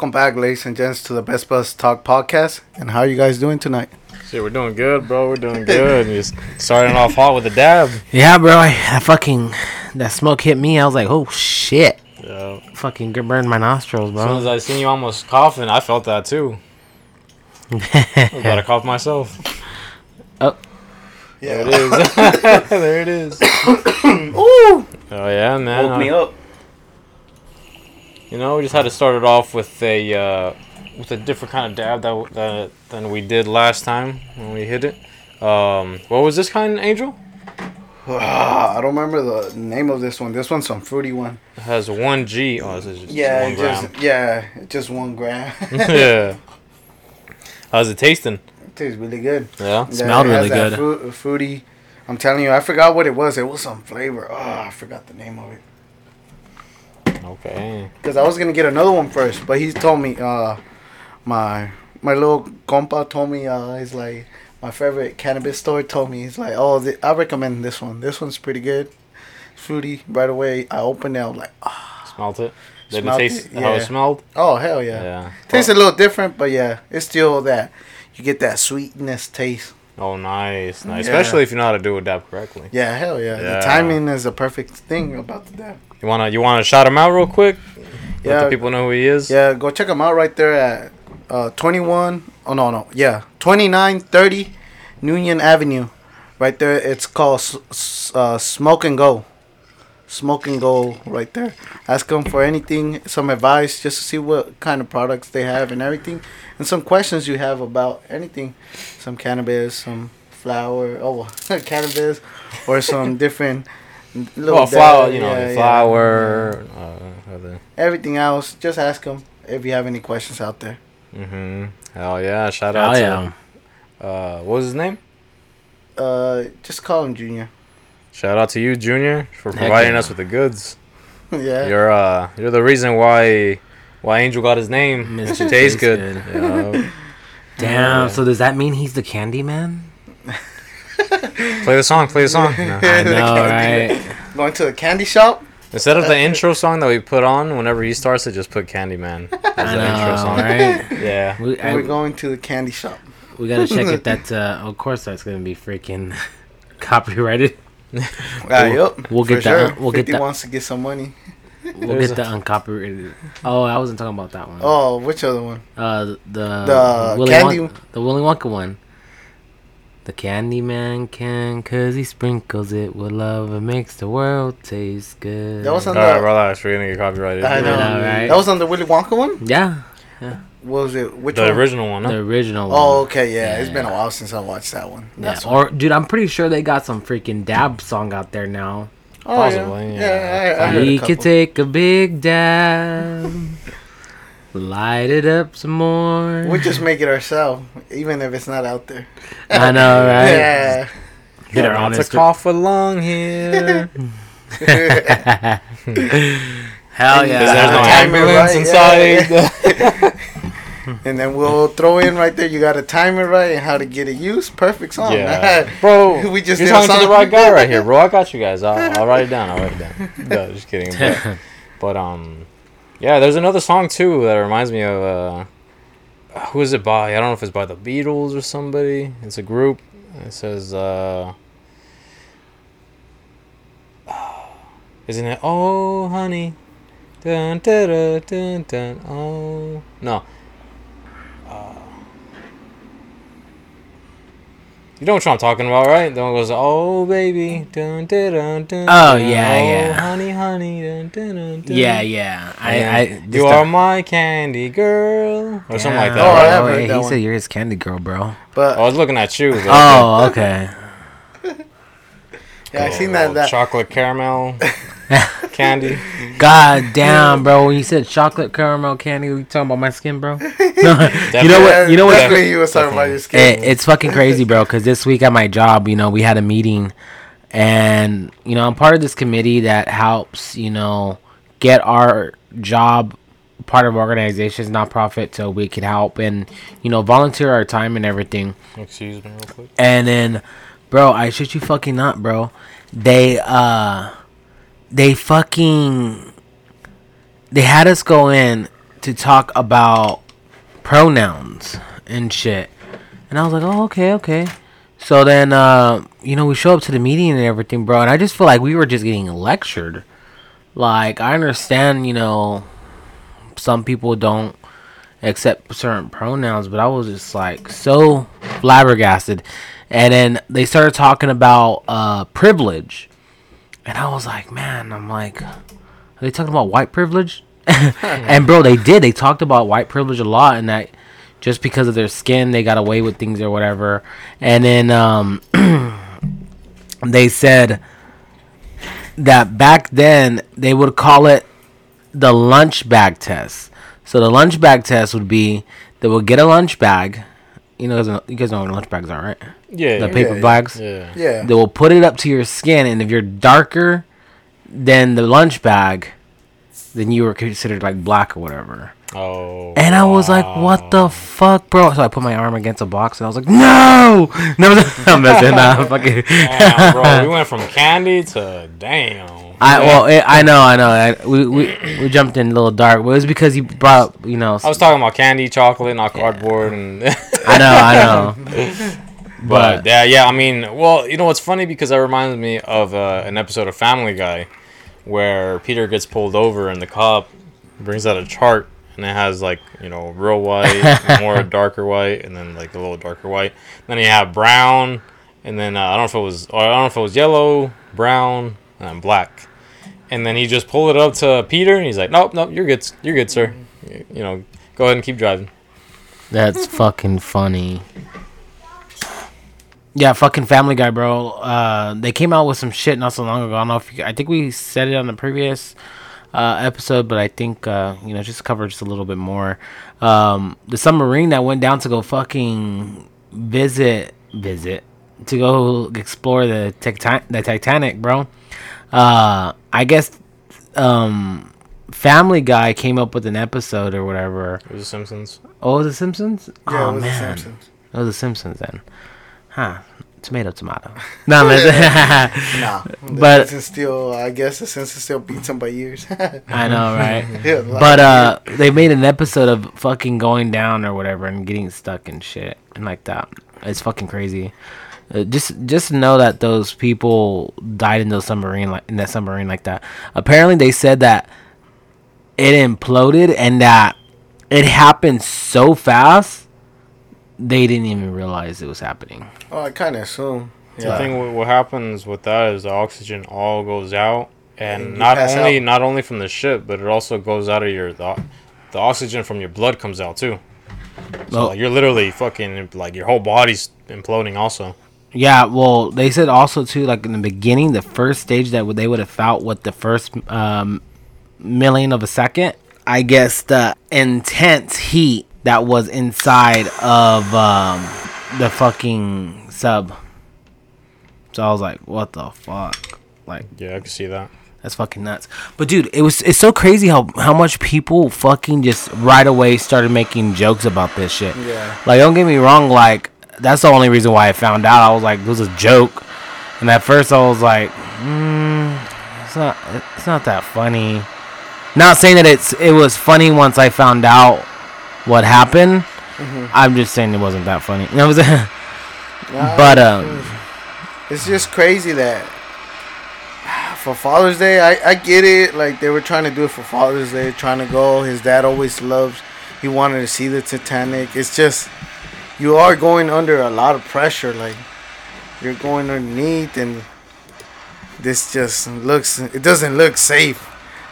Welcome back, ladies and gents, to the Best Buds Talk podcast. And how are you guys doing tonight? Shit, we're doing good, bro. We're doing good. Just starting off hot with a dab. Yeah, bro. I, I fucking that smoke hit me. I was like, oh shit. Yeah. Fucking g- burned my nostrils, bro. As soon as. I seen you almost coughing, I felt that too. I was about to cough myself. oh, Yeah, There it is. there it is. Ooh! Oh yeah, man. Woke me up. You know, we just had to start it off with a uh, with a different kind of dab that, that than we did last time when we hit it. Um, what was this kind, Angel? Ah, I don't remember the name of this one. This one's some fruity one. It has one G. Oh, this just Yeah, one gram. just yeah, just one gram. yeah. How's it tasting? It tastes really good. Yeah. Yeah, Smelled it has really that good. Fruit, fruity. I'm telling you, I forgot what it was. It was some flavor. Oh, I forgot the name of it. Okay. Cause I was gonna get another one first, but he told me, uh, my my little compa told me, uh, he's like my favorite cannabis store told me, he's like, oh, th- I recommend this one. This one's pretty good, fruity. Right away, I opened it. I was like, oh, Smelt it. Did Smelt it taste it, how it smelled? oh hell yeah. Yeah. Tastes a little different, but yeah, it's still that you get that sweetness taste. Oh, nice, nice. Yeah. Especially if you know how to do a dab correctly. Yeah, hell yeah. Yeah. The timing is a perfect thing about the dab. You wanna you wanna shout him out real quick? Yeah. Let the people know who he is. Yeah, go check him out right there at uh, 21. Oh, no, no. Yeah, 2930 Union Avenue. Right there. It's called uh, Smoke and Go. Smoke and Go right there. Ask them for anything, some advice, just to see what kind of products they have and everything. And some questions you have about anything. Some cannabis, some flower. Oh, cannabis. Or some different. Little Well, flower, you know, yeah, yeah. flower. Uh, other. Everything else, just ask them if you have any questions out there. Mm-hmm. Hell yeah! Shout out yeah. to uh, what was his name? Uh, just call him Junior. Shout out to you, Junior, for providing yeah. us with the goods. yeah. You're uh, you're the reason why why Angel got his name. Mr. Mr. Tastes good. Tastes Yeah. Damn. So does that mean he's the candy man? play the song. Play the song. No. I know, right? Going to a candy shop. Instead of the intro song that we put on whenever he starts it, just put Candyman as I the intro know, song. right? Yeah. We, I, We're going to the candy shop. we gotta check it. That uh, of course that's gonna be freaking copyrighted. Ah, We'll- yep. we'll for get sure. that- we'll get 50 that- wants to get some money. We'll There's get the uncopyrighted. Oh, I wasn't talking about that one. Oh, which other one? Uh, the The Willy candy- Wonka, the Willy Wonka one. The candy man can, cause he sprinkles it with love and makes the world taste good. That was on All right, the. relax. We're gonna get copyrighted. I know. know, right? That was on the Willy Wonka one. yeah, What was it? Which The one? original one. the Huh? original oh, one. Oh, okay. Yeah, It's been a while since I watched that one. yeah. That's Or, dude, I'm pretty sure they got some freaking dab song out there now. Oh, Possibly, Yeah, yeah. yeah I, I heard a could take a big dab, light it up some more. We just make it ourselves, even if it's not out there. I know, right? Yeah. Get our Not own to Insta- cough along here. Hell yeah! Because there's no Timer, ambulance right? Yeah, inside. And then we'll throw in right there. You got to time it right and how to get it used. Perfect song. Yeah, bro. We just you're talking to the right guy right here, bro. I got you guys. I'll, I'll write it down. I'll write it down. No, just kidding. But, but um, yeah. There's another song too that reminds me of uh, who is it by? I don't know if it's by the Beatles or somebody. It's a group. It says uh, isn't it? Oh, honey. Dun, dun, dun, dun, dun, oh no. You know what I'm talking about, right? The one goes, "Oh baby, dun dun dun dun." Oh, yeah, oh, yeah. honey, honey, dun dun dun. dun. Yeah, yeah. I, I And just you a- are my candy girl, or something like that. Oh, I right? have oh, heard yeah, that he one. said you're his candy girl, bro. But oh, I was looking at you. but- Oh, okay. yeah, I Oh, seen that. that chocolate caramel candy. God damn, bro. When you said chocolate caramel candy, you talking about my skin, bro? No, you know what? You know what? Definitely, you was talking about your skin. It, it's fucking crazy, bro. Because this week at my job, you know, we had a meeting, and you know, I'm part of this committee that helps, you know, get our job part of organizations, nonprofit, so we can help and you know volunteer our time and everything. Excuse me, real quick. And then, bro, I shit you fucking not, bro. They uh, they fucking, they had us go in to talk about pronouns and shit. And I was like, oh, okay, okay. So then, uh, you know, we show up to the meeting and everything, bro. And I just feel like we were just getting lectured. Like, I understand, you know, some people don't accept certain pronouns, but I was just like so flabbergasted. And then they started talking about uh, privilege. And I was like, man, I'm like, are they talking about white privilege? and bro, they did. They talked about white privilege a lot, and that just because of their skin, they got away with things or whatever. And then um, they said that back then they would call it the lunch bag test. So the lunch bag test would be they would get a lunch bag. You know, you guys know what lunch bags are, right? Yeah. The paper yeah. bags. Yeah. Yeah. They will put it up to your skin, and if you're darker than the lunch bag, then you were considered like black or whatever. Oh. And I was like, "What the fuck, bro?" So I put my arm against a box, and I was like, "No, no, I'm messing up." Fucking. Damn, bro. We went from candy to damn. I well, it, I know, I know. I, we, we we jumped in a little dark, but it was because you brought, up, you know. I was talking about candy, chocolate, not cardboard, and. I know, I know. But yeah, yeah. I mean, well, you know what's funny because that reminds me of uh, an episode of Family Guy, where Peter gets pulled over and the cop brings out a chart and it has like you know real white, more darker white, and then like a little darker white. Then you have brown, and then uh, I don't know if it was, or I don't know if it was yellow, brown, and then black. And then he just pulled it up to Peter, and he's like, "Nope, nope, you're good, you're good, sir. You know, go ahead and keep driving." That's fucking funny. Yeah, fucking Family Guy, bro. Uh, they came out with some shit not so long ago. I don't know if you, I think we said it on the previous uh, episode, but I think uh, you know just cover just a little bit more. Um, the submarine that went down to go fucking visit visit to go explore the Titan- the Titanic, bro. Uh, I guess um, Family Guy came up with an episode or whatever. It was The Simpsons. Oh, was it Simpsons? Yeah, oh it was The Simpsons. it was the Simpsons then. Huh? Tomato, tomato. no, man. But- but still, I guess the Simpsons still beats them by years. I know, right? Yeah, But uh, they made an episode of fucking going down or whatever and getting stuck and shit and like that. It's fucking crazy. Uh, just just know that those people died in those submarine like in that submarine like that. Apparently, they said that it imploded and that it happened so fast they didn't even realize it was happening. Oh, I kind of assume. The Yeah. thing what, what happens with that is the oxygen all goes out, and, And not only out. not only from the ship, but it also goes out of your the, the oxygen from your blood comes out too. So Oh. like, you're literally fucking like your whole body's imploding also. Yeah, well, they said also too, like in the beginning, the first stage that they would have felt with the first um, million of a second. I guess the intense heat that was inside of um, the fucking sub. So I was like, "What the fuck?" Like Yeah, I can see that. that's fucking nuts. But dude, it was it's so crazy how how much people fucking just right away started making jokes about this shit. Yeah. Like don't get me wrong, like that's the only reason why I found out. I was like, it was a joke. And at first I was like, mm, it's not it's not that funny. Not saying that it's it was funny once I found out what happened. I'm just saying it wasn't that funny. You know what I'm saying? Nah, But, um, it's just crazy that for Father's Day, I, I get it. Like they were trying to do it for Father's Day, trying to go. His dad always loves. He wanted to see the Titanic. It's just you are going under a lot of pressure. Like you're going underneath, and this just looks. It doesn't look safe.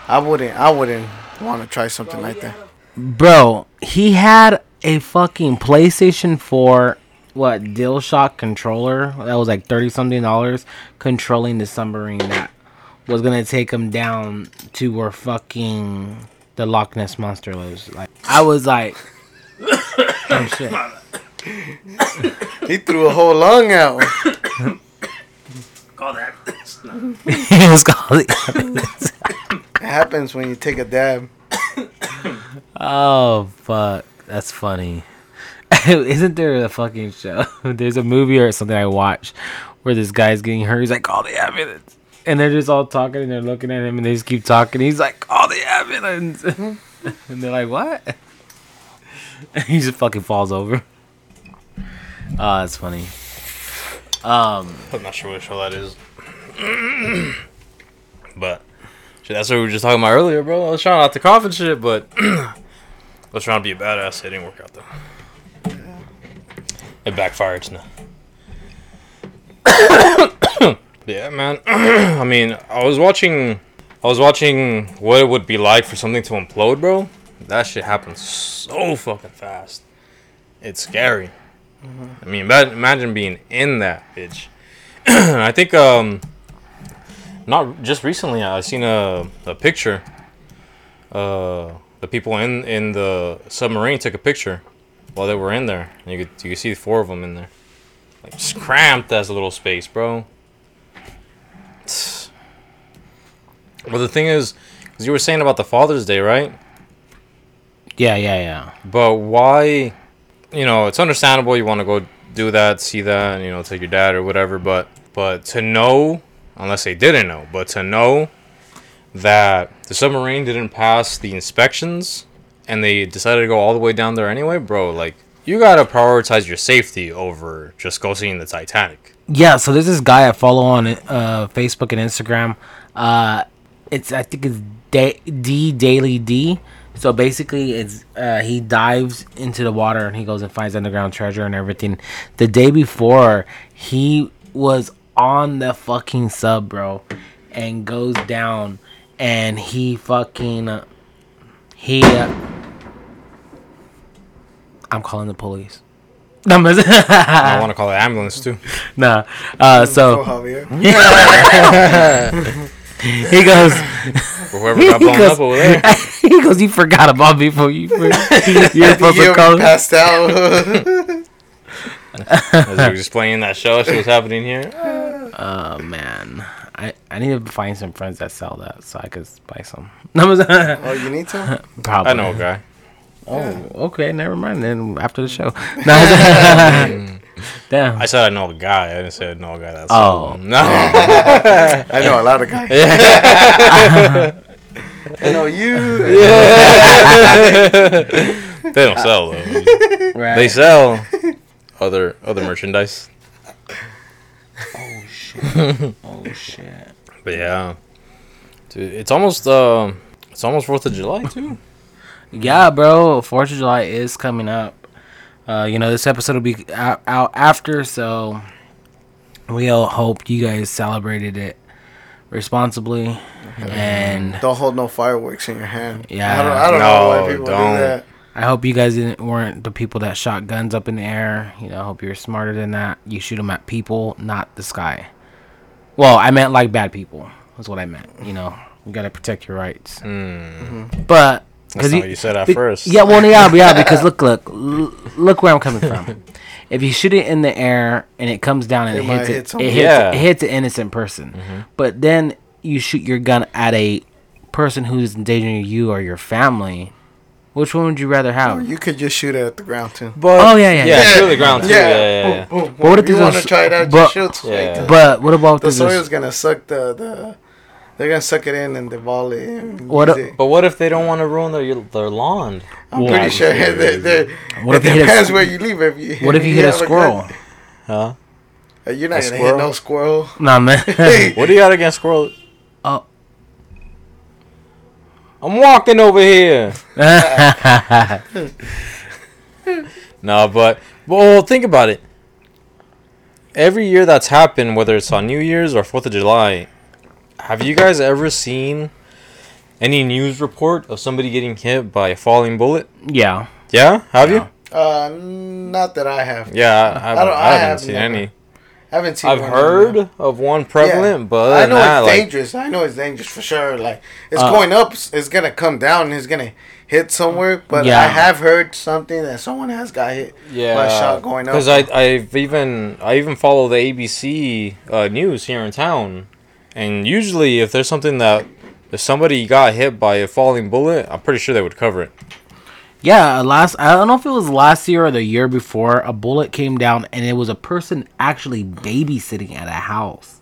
I wouldn't. I wouldn't want to try something like that. Bro, he had a fucking PlayStation 4 what DualShock controller that was like 30 something dollars controlling the submarine that was going to take him down to where fucking the Loch Ness monster lives. Like I was like oh shit. He threw a whole lung out. Call that. it was called It happens when you take a dab. Oh fuck, that's funny. Isn't there a fucking show? There's a movie or something I watch where this guy's getting hurt. He's like, "Call the ambulance," and they're just all talking and they're looking at him and they just keep talking. He's like, "Call the ambulance." and they're like, "What?" And he just fucking falls over. Oh, that's funny. Um, I'm not sure which show that is. but shit, that's what we were just talking about earlier, bro. I was trying not to cough and shit, but I was trying to be a badass. It didn't work out though. It backfired. No. yeah, man. I mean, I was watching. I was watching what it would be like for something to implode, bro. That shit happens so fucking fast. It's scary. I mean, ima- imagine being in that bitch. I think um, not just recently. I seen a a picture. Uh, the people in in the submarine took a picture while they were in there. And you could you could see four of them in there, like just cramped as a little space, bro. Well, the thing is, because you were saying about the Father's Day, right? yeah, yeah, yeah. But why? You know, it's understandable you want to go do that, see that, and, you know, take your dad or whatever. But but to know, unless they didn't know, but to know that the submarine didn't pass the inspections and they decided to go all the way down there anyway, bro. Like you gotta prioritize your safety over just go seeing the Titanic. Yeah, so there's this guy I follow on uh, Facebook and Instagram. Uh, it's I think it's D Daily D. So basically, it's uh, he dives into the water and he goes and finds underground treasure and everything. The day before, he was on the fucking sub, bro, and goes down and he fucking uh, he. Uh, I'm calling the police. No, I'm- want to call the ambulance too. nah. Uh, so he goes. For whoever got blown goes- up over there. he goes. You forgot about me before you. You're supposed You to call. passed out. As you were explaining that show, shit was happening here. Oh man, I I need to find some friends that sell that so I could buy some. No, I'm oh, you need to? probably. I know a guy. Oh, okay. Never mind. Then after the show. Damn. I said I know a guy. I didn't say I know a guy that's. Oh. no. I know a lot of guys. I know you. they don't sell though. Right. They sell other other merchandise. Oh shit. oh shit. But yeah, dude, it's almost uh, it's almost Fourth of July too. Yeah, bro. Fourth of July is coming up. Uh, you know, this episode will be out, out after, so we all hope you guys celebrated it responsibly. And Don't hold no fireworks in your hand. Yeah. I don't, I don't No, know why people don't. do that. I hope you guys didn't weren't the people that shot guns up in the air. You know, I hope you're smarter than that. You shoot them at people, not the sky. Well, I meant like bad people. That's what I meant. You know, you gotta protect your rights. But Hmm. That's not what you said at be- first. Yeah, well, yeah, yeah. Because look, look, look where I'm coming from. If you shoot it in the air and it comes down and It it, hits hit it, it hits, Yeah. Mm-hmm. it hits an innocent person. But then you shoot your gun at a person who's endangering you or your family. Which one would you rather Or have? you could just shoot it at the ground too. But Oh, yeah, yeah, yeah, yeah. shoot the ground too. Yeah, yeah, yeah. Boom, boom, But what if you want to try it out? but- Just shoot Yeah. to- But what about the this? is... gonna suck the the. They're gonna suck it in and the volley. And What a- it. But what if they don't want to ruin their their lawn? I'm Well, pretty sure obviously, they, they, What it if you hit a depends where you leave. If you What if you hit a squirrel? gun, Huh? uh, You're not A gonna squirrel? hit no squirrel. Nah, man. What do you got against squirrel? oh. I'm walking over here. No, but well, think about it. Every year that's happened, whether it's on New Year's or Fourth of July, have you guys ever seen any news report of somebody getting hit by a falling bullet? yeah. Yeah, have you? Uh, not that I have. Yeah, I, I, haven't, don't- I I haven't have seen never. any. I haven't seen. I've heard of of one prevalent, Yeah. but I know it's like, dangerous. I know it's dangerous for sure. Like it's Uh, going up, it's gonna come down, and it's gonna hit somewhere. But Yeah. I have heard something that someone has got hit yeah, by a shot going up. Because I I've even I even follow the ABC uh, news here in town, and usually if there's something that if somebody got hit by a falling bullet, I'm pretty sure they would cover it. Yeah, last I don't know if it was last year or the year before, a bullet came down and it was a person actually babysitting at a house.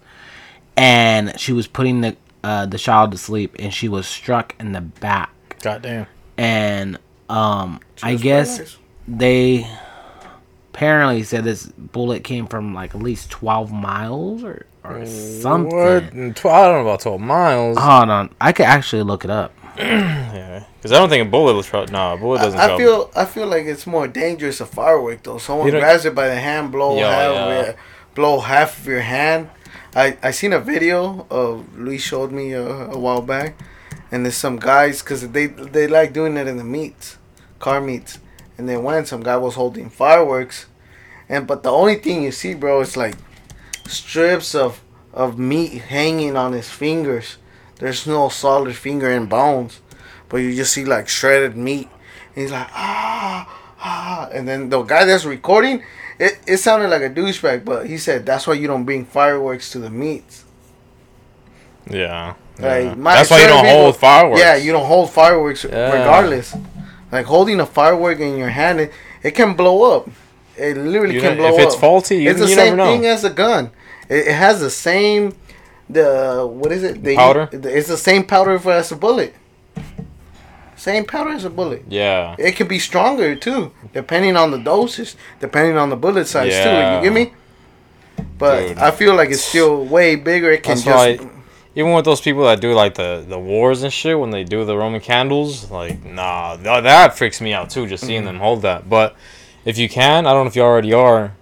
And she was putting the uh, the child to sleep and she was struck in the back. God damn. and um, I guess realized. they apparently said this bullet came from like at least twelve miles or or something. What? Tw- I don't know about 12 miles. Hold on, I could actually look it up. Yeah. Because I don't think a bullet will travel. No, a bullet doesn't I, I feel I feel like it's more dangerous a firework though. Someone grabs it by the hand, blow Yeah, half, yeah. Your, blow half of your hand. I I seen a video of Luis showed me a, a while back, and there's some guys because they they like doing it in the meets, car meets, and they went. some guy was holding fireworks, and but the only thing you see, bro, is like strips of of meat hanging on his fingers. There's no solid finger and bones, but you just see like shredded meat. And he's like ah ah, and then the guy that's recording, it, it sounded like a douchebag, but he said that's why you don't bring fireworks to the meets. Yeah. Like, yeah. That's why you don't people- hold fireworks. Yeah, you don't hold fireworks Yeah. regardless. Like holding a firework in your hand, it, it can blow up. It literally You can blow if it's up. faulty, you- it's the same thing as a gun. It, it has the same, the what is it? The Powder? It's the same powder for as a bullet. Same powder as a bullet. Yeah. It could be stronger too, depending on the dosage, depending on the bullet size too. You get me? But Dude. I feel like it's still way bigger. It can That's just why- Even with those people that do like the, the wars and shit, when they do the Roman candles, like nah, th- that freaks me out too. Just seeing Mm-hmm. them hold that. But if you can, I don't know if you already are.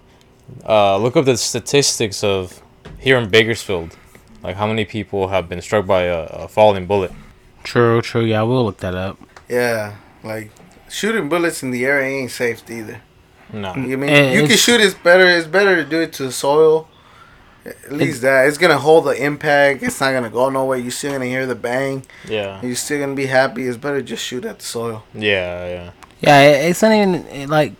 Uh, look up the statistics of here in Bakersfield, like how many people have been struck by a, a falling bullet. True, true. Yeah, we'll look that up. yeah, like shooting bullets in the air ain't safe either. No. You mean Eh, you can shoot It's better. It's better to do it to the soil. At least that it's gonna hold the impact. It's not gonna go nowhere. You're still gonna hear the bang. Yeah. You're still gonna be happy. It's better just shoot at the soil. Yeah. Yeah. Yeah, it, it's not even it, like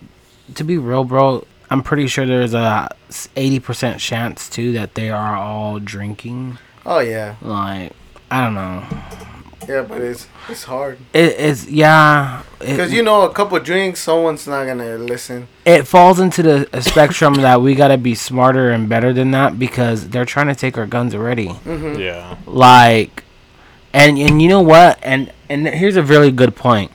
to be real, bro. I'm pretty sure there's a eighty percent chance too that they are all drinking. Oh yeah, Like I don't know. yeah, but it's it's hard It, it's yeah. It, because you know a couple drinks, someone's not gonna listen. it falls into the spectrum that we gotta be smarter and better than that because they're trying to take our guns already. Mm-hmm. Yeah. like and and you know what and and here's a really good point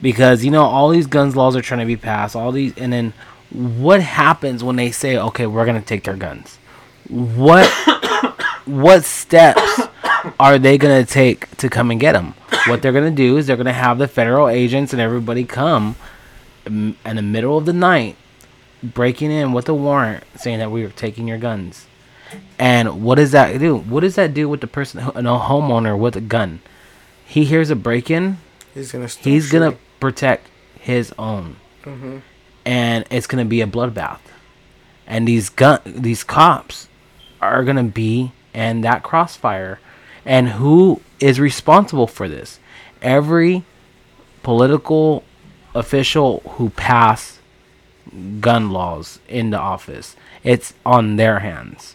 because you know all these guns laws are trying to be passed all these and then what happens when they say okay we're gonna take their guns what what steps are they gonna take to come and get them what they're gonna do is they're gonna have the federal agents and everybody come in the middle of the night breaking in with a warrant saying that we are taking your guns and what does that do? What does that do with the person, a homeowner with a gun? He hears a break in, He's gonna. he's gonna protect his own, Mhm. And it's gonna be a bloodbath. And these gun, these cops, are gonna be in that crossfire, and who is responsible for this? Every political official who passed gun laws in the office, it's on their hands.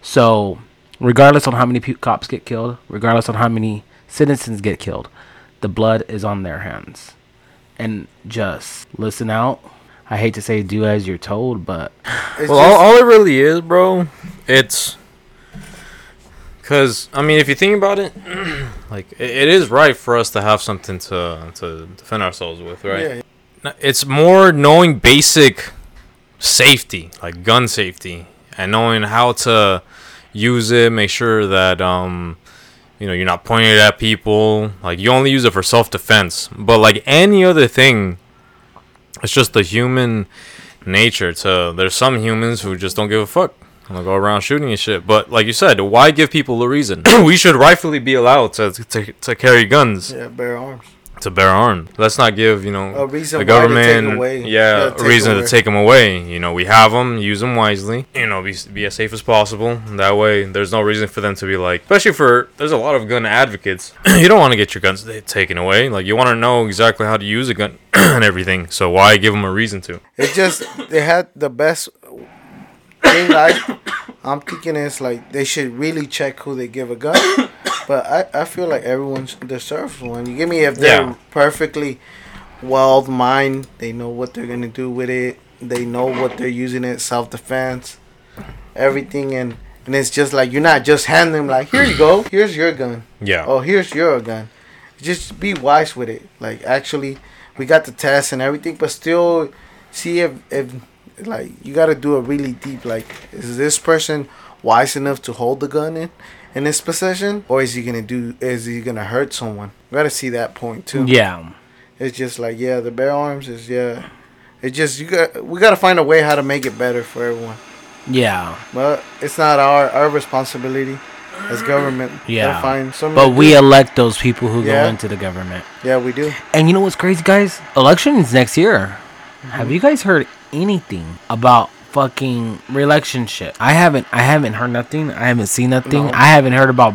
So, regardless on how many cops get killed, regardless on how many citizens get killed, the blood is on their hands. And just listen out. I hate to say do as you're told, but It's well, just- all, all it really is, bro, it's because I mean, if you think about it, like it, it is right for us to have something to to defend ourselves with, right? yeah, It's more knowing basic safety, like gun safety, and knowing how to use it. Make sure that um, you know, you're not pointing it at people. Like you only use it for self defense. But like any other thing, it's just the human nature. To there's some humans who just don't give a fuck. I'm gonna go around shooting and shit. But like you said, why give people a reason? we should rightfully be allowed to, to to carry guns yeah, bare arms. To bear arms. Let's not give you know A reason the why to take government away. yeah, Yeah, a reason away. to take them away. You know, we have them, use them wisely. You know, be be as safe as possible. That way, there's no reason for them to be like, especially for there's a lot of gun advocates. you don't want to get your guns taken away. Like you want to know exactly how to use a gun and everything. So why give them a reason to? It just they had the best thing. I I'm thinking is like they should really check who they give a gun. But I, I feel like everyone deserves one. You give me if they're Yeah. perfectly well mind, they know what they're gonna do with it. They know what they're using it, self defense, everything, and and it's just like you're not just handing them like here you go, here's your gun. Yeah. Oh, here's your gun. just be wise with it. Like actually, we got the test and everything, but still see if if like you got to do a really deep. Like, is this person wise enough to hold the gun in in his possession, or is he gonna do? Is he gonna hurt someone? We got to see that point too. Yeah. It's just like yeah, the bear arms is yeah. It just you got we got to find a way how to make it better for everyone. Yeah. But it's not our our responsibility as government. Yeah. Find some. But we elect those people who Yeah. go into the government. yeah we do. And you know what's crazy, guys? Elections next year. Have you guys heard anything about fucking re-election? I haven't. I haven't heard nothing. I haven't seen nothing. No. I haven't heard about.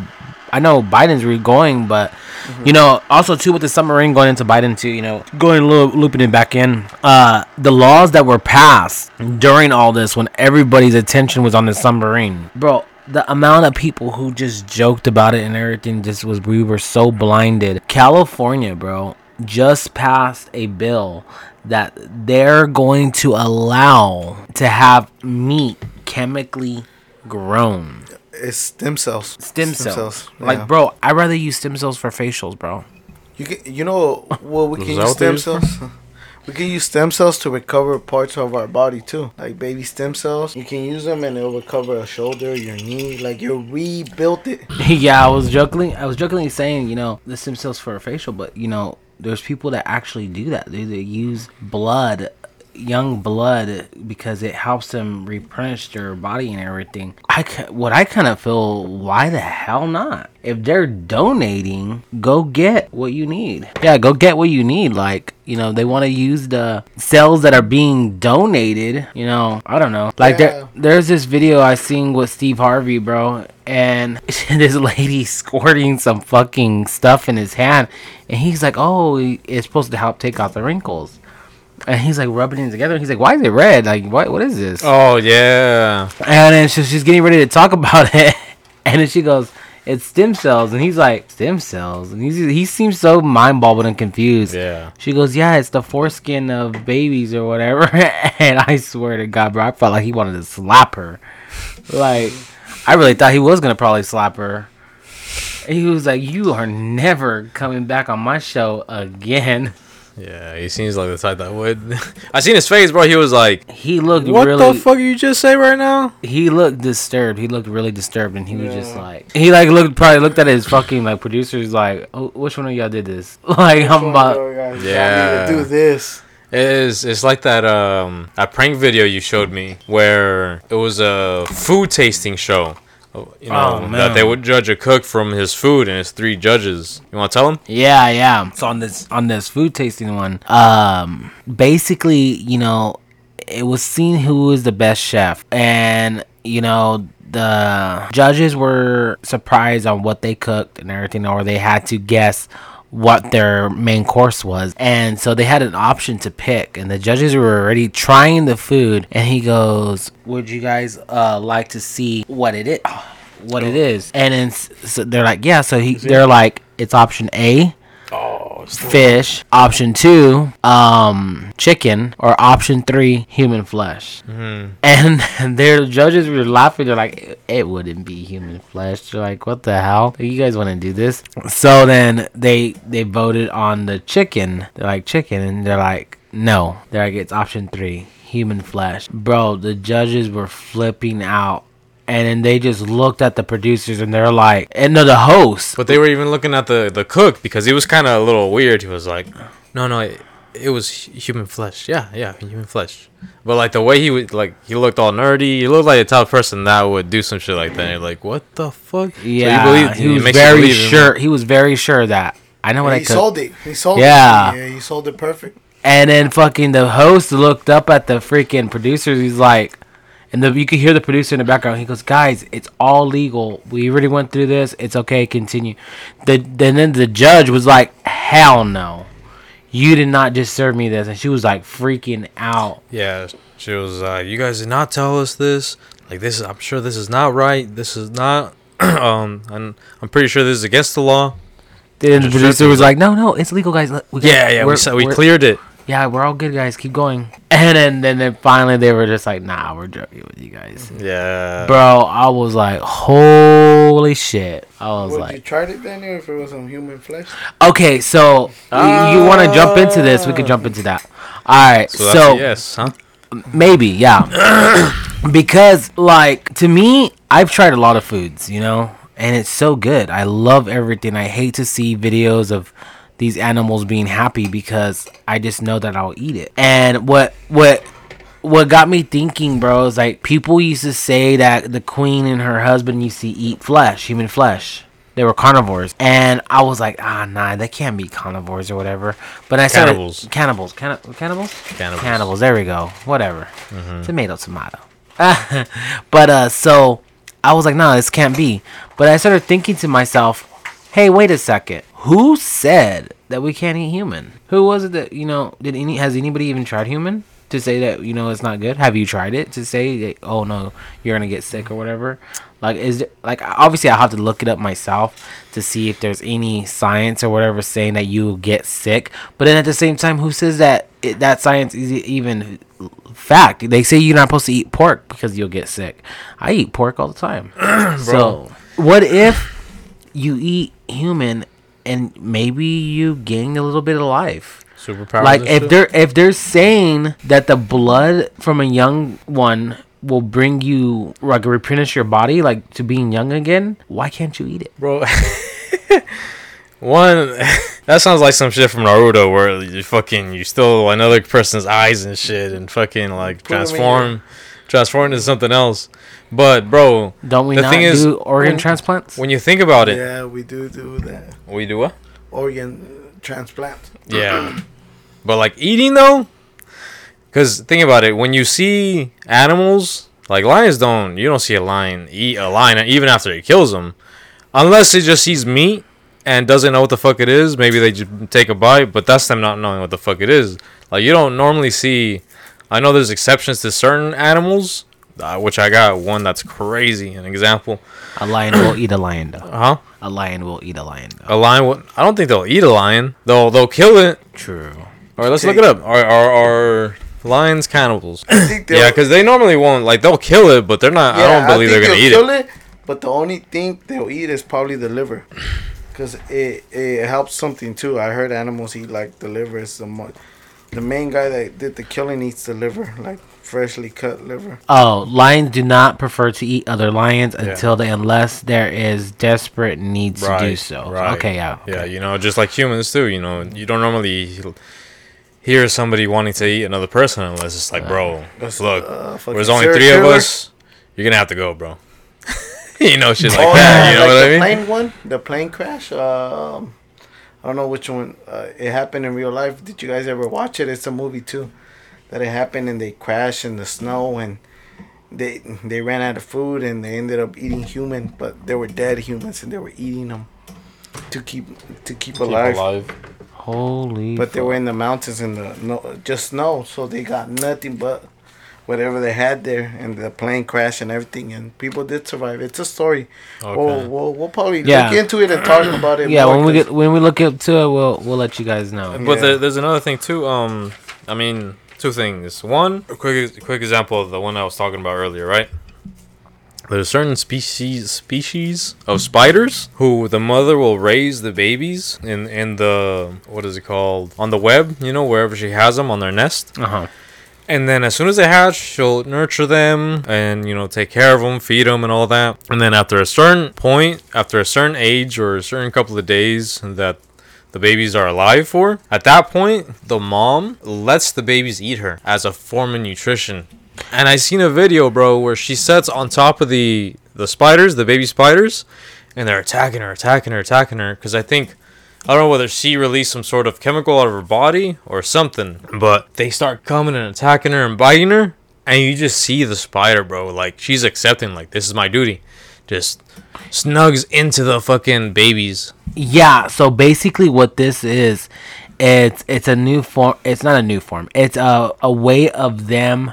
I know Biden's re going, but Mm-hmm. you know, also too with the submarine going into Biden too. You know, going lo- looping it back in. Uh, the laws that were passed during all this, when everybody's attention was on the submarine, bro. The amount of people who just joked about it and everything just was we were so blinded. California, bro, just passed a bill that they're going to allow to have meat chemically grown. It's stem cells. Stem cells. yeah. Like, bro, I'd rather use stem cells for facials, bro. You can, you know well we can use stem cells. We can use stem cells to recover parts of our body too, like baby stem cells. You can use them and it'll recover a shoulder, your knee, like you rebuilt it. yeah, I was jokingly, I was jokingly saying, you know, the stem cells for a facial, but you know, there's people that actually do that. They, they use blood, young blood, because it helps them replenish their body and everything. I what I kind of feel, why the hell not? If they're donating, go get what you need. Yeah, go get what you need. Like, you know, they want to use the cells that are being donated. You know, I don't know. Like Yeah. there, there's this video I seen with Steve Harvey, bro, and this lady squirting some fucking stuff in his hand, and he's like, "Oh, it's supposed to help take out the wrinkles." And he's like rubbing it together. He's like, "Why is it red? Like, what? What is this?" Oh yeah. And then she, she's getting ready to talk about it, and then she goes, "It's stem cells," and he's like, "Stem cells," and he's, he seems so mind boggled and confused. Yeah. She goes, "Yeah, it's the foreskin of babies or whatever," and I swear to God, bro, I felt like he wanted to slap her. Like, I really thought he was gonna probably slap her. He was like, "You are never coming back on my show again." Yeah, he seems like the type that would. I seen his face, bro. He was like, He looked "What really. the fuck you just say right now?" he looked disturbed. He looked really disturbed, and he was just like he like looked probably looked at his fucking like producers like, oh, which one of y'all did this? Like I'm about Yeah. Yeah. Do this. Is. It's like that um that prank video you showed me where it was a food tasting show. You know Oh, that they would judge a cook from his food, and it's three judges. You want to tell them? yeah yeah. So on this on this food tasting one, um, basically you know it was seen who was the best chef, and you know the judges were surprised on what they cooked and everything, or they had to guess what their main course was. And so they had an option to pick and the judges were already trying the food and he goes, "Would you guys uh like to see what it is?" What it is, and then so they're like, yeah. So he, they're like, it's option A, Oh, fish. Option two, um, chicken, or option three, human flesh. And their judges were laughing. They're like, "It- it wouldn't be human flesh. They're like, what the hell? You guys want to do this? So then they they voted on the chicken. They're like chicken, and they're like, no. They're like, it's option three, human flesh. Bro, the judges were flipping out. And then they just looked at the producers and they're like, and no, the host. But they were even looking at the the cook because he was kind of a little weird. He was like, "No, no, it, it was human flesh. Yeah, yeah, human flesh." But like the way he would like, he looked all nerdy. He looked like the type of person that would do some shit like that. And you're like, "What the fuck?" So you Yeah, believe- he was makes you very believe him. sure. He was very sure that I know what I he could. sold it. He sold Yeah. it. Yeah, he sold it perfect. And then fucking the host looked up at the freaking producers. He's like, and the, you could hear the producer in the background. He goes, "Guys, it's all legal. We already went through this. It's okay. Continue." The then then the judge was like, "Hell no, you did not just serve me this," and she was like freaking out. Yeah, she was like, "You guys did not tell us this. Like this. I'm sure this is not right. This is not. um, and I'm pretty sure this is against the law." Then the producer was like, "No, no, it's legal, guys. We got- Yeah, yeah. We we cleared it. Yeah, we're all good, guys. Keep going. And then, then, then finally they were just like, nah, we're joking with you guys. Yeah. Bro, I was like, holy shit. I was Would like, you tried it, Daniel, if it was on human flesh? okay, so y- you ah. want to jump into this? We can jump into that. All right, So so, that's a yes, huh? maybe, yeah. because, like, to me, I've tried a lot of foods, you know, and it's so good. I love everything. I hate to see videos of these animals being happy because I just know that I'll eat it. And what, what, what got me thinking, bro, is like people used to say that the queen and her husband used to eat flesh, human flesh. They were carnivores, and I was like, ah, nah, they can't be carnivores or whatever. But I started Cannibals. cannibals, Canni- cannibals, Cannibals. cannibals. There we go. Whatever. Tomato, tomato. but uh, so I was like, nah, this can't be. But I started thinking to myself, hey, wait a second. Who said that we can't eat human? Who was it that you know? Did any has anybody even tried human to say that you know it's not good? Have you tried it to say that oh no you're gonna get sick or whatever? Like is there, like obviously I have to look it up myself to see if there's any science or whatever saying that you get sick. But then at the same time, who says that it, that science is even fact? They say you're not supposed to eat pork because you'll get sick. I eat pork all the time. so what if you eat human and maybe you gain a little bit of life? Superpowers. like if they're if they're saying that the blood from a young one will bring you like replenish your body like to being young again why can't you eat it bro. One, that sounds like some shit from Naruto where you fucking you steal another person's eyes and shit and fucking like Put 'em in transform, transform into something else. But bro, don't we The not thing is, do organ when- transplants when you think about it, Yeah, we do do that. we do what? Organ transplant. Yeah. but like eating though, because think about it. When you see animals, like lions, don't you don't see a lion eat a lion even after it kills them, unless it just sees meat and doesn't know what the fuck it is. Maybe they just take a bite, but that's them not knowing what the fuck it is. Like you don't normally see. I know there's exceptions to certain animals, uh, which I got one that's crazy. An example, a lion will eat a lion though huh? a lion will eat a lion though A lion. Would, I don't think they'll eat a lion. They'll they'll kill it. true All right, let's look it up. Are are, are lions cannibals? I think yeah, because they normally won't. Like they'll kill it, but they're not. I don't believe they're gonna eat kill it. it. But the only thing they'll eat is probably the liver, because it it helps something too. I heard animals eat like the liver. Is the mo- the main guy that did the killing eats the liver, like freshly cut liver. oh lions do not prefer to eat other lions Yeah. until they unless there is desperate needs to do so right. okay yeah Yeah, you know, just like humans too. You know, you don't normally hear somebody wanting to eat another person unless it's like, bro, That's, look, uh, there's only serial three of us. You're gonna have to go, bro. you know, shit like Oh, that. yeah, You know like what the I mean? plane one, the plane crash. Um, I don't know which one. Uh, it happened in real life. Did you guys ever watch it? It's a movie too. That it happened and they crashed in the snow and they they ran out of food and they ended up eating human, but they were dead humans and they were eating them to keep to keep, Keep alive. alive. holy But they were in the mountains in the no just snow, so they got nothing but whatever they had there, and the plane crashed and everything, and people did survive. It's a story. Okay. We'll, we'll we'll probably Yeah. look into it and talk about it. yeah more, when we 'cause- get when we look into it we'll we'll let you guys know But Yeah. there, there's another thing too. Um, I mean, two things. One, a quick quick example of the one I was talking about earlier, right? There's certain species species of spiders who the mother will raise the babies in in the what is it called on the web, you know, wherever she has them on their nest. uh-huh And then as soon as they hatch, she'll nurture them and you know take care of them, feed them, and all that. And then after a certain point, after a certain age or a certain couple of days that the babies are alive for, at that point, the mom lets the babies eat her as a form of nutrition. And I seen a video, bro, where she sits on top of the the spiders, the baby spiders, and they're attacking her, attacking her, attacking her. Because I think I don't know whether she released some sort of chemical out of her body or something, but they start coming and attacking her and biting her, and you just see the spider, bro. Like she's accepting, like this is my duty. Just snugs into the fucking babies. Yeah, so basically what this is, it's it's a new form. It's not a new form. It's a a way of them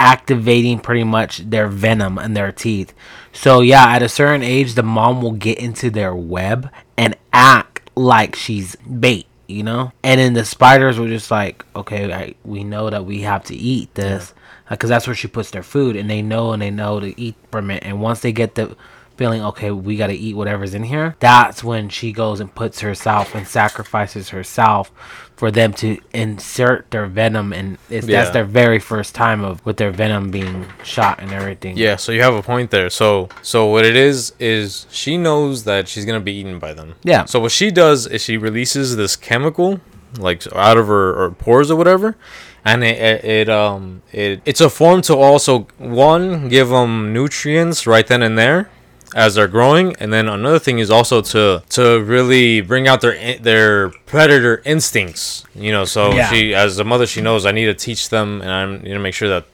activating pretty much their venom in their teeth. So yeah, at a certain age, the mom will get into their web and act like she's bait. you know. And then the spiders were just like, okay, I, we know that we have to eat this because that's where she puts their food, and they know and they know to eat from it. And once they get the feeling, okay, we got to eat whatever's in here, that's when she goes and puts herself and sacrifices herself for them to insert their venom, and it's, Yeah. that's their very first time of with their venom being shot and everything. Yeah, so you have a point there. So so what it is is she knows that she's gonna be eaten by them. Yeah. So what she does is she releases this chemical, like out of her, her pores or whatever, and it, it it um it it's a form to also one give them nutrients right then and there as they're growing and then another thing is also to to really bring out their their predator instincts you know so Yeah. she as a mother she knows i need to teach them and i'm need to make sure that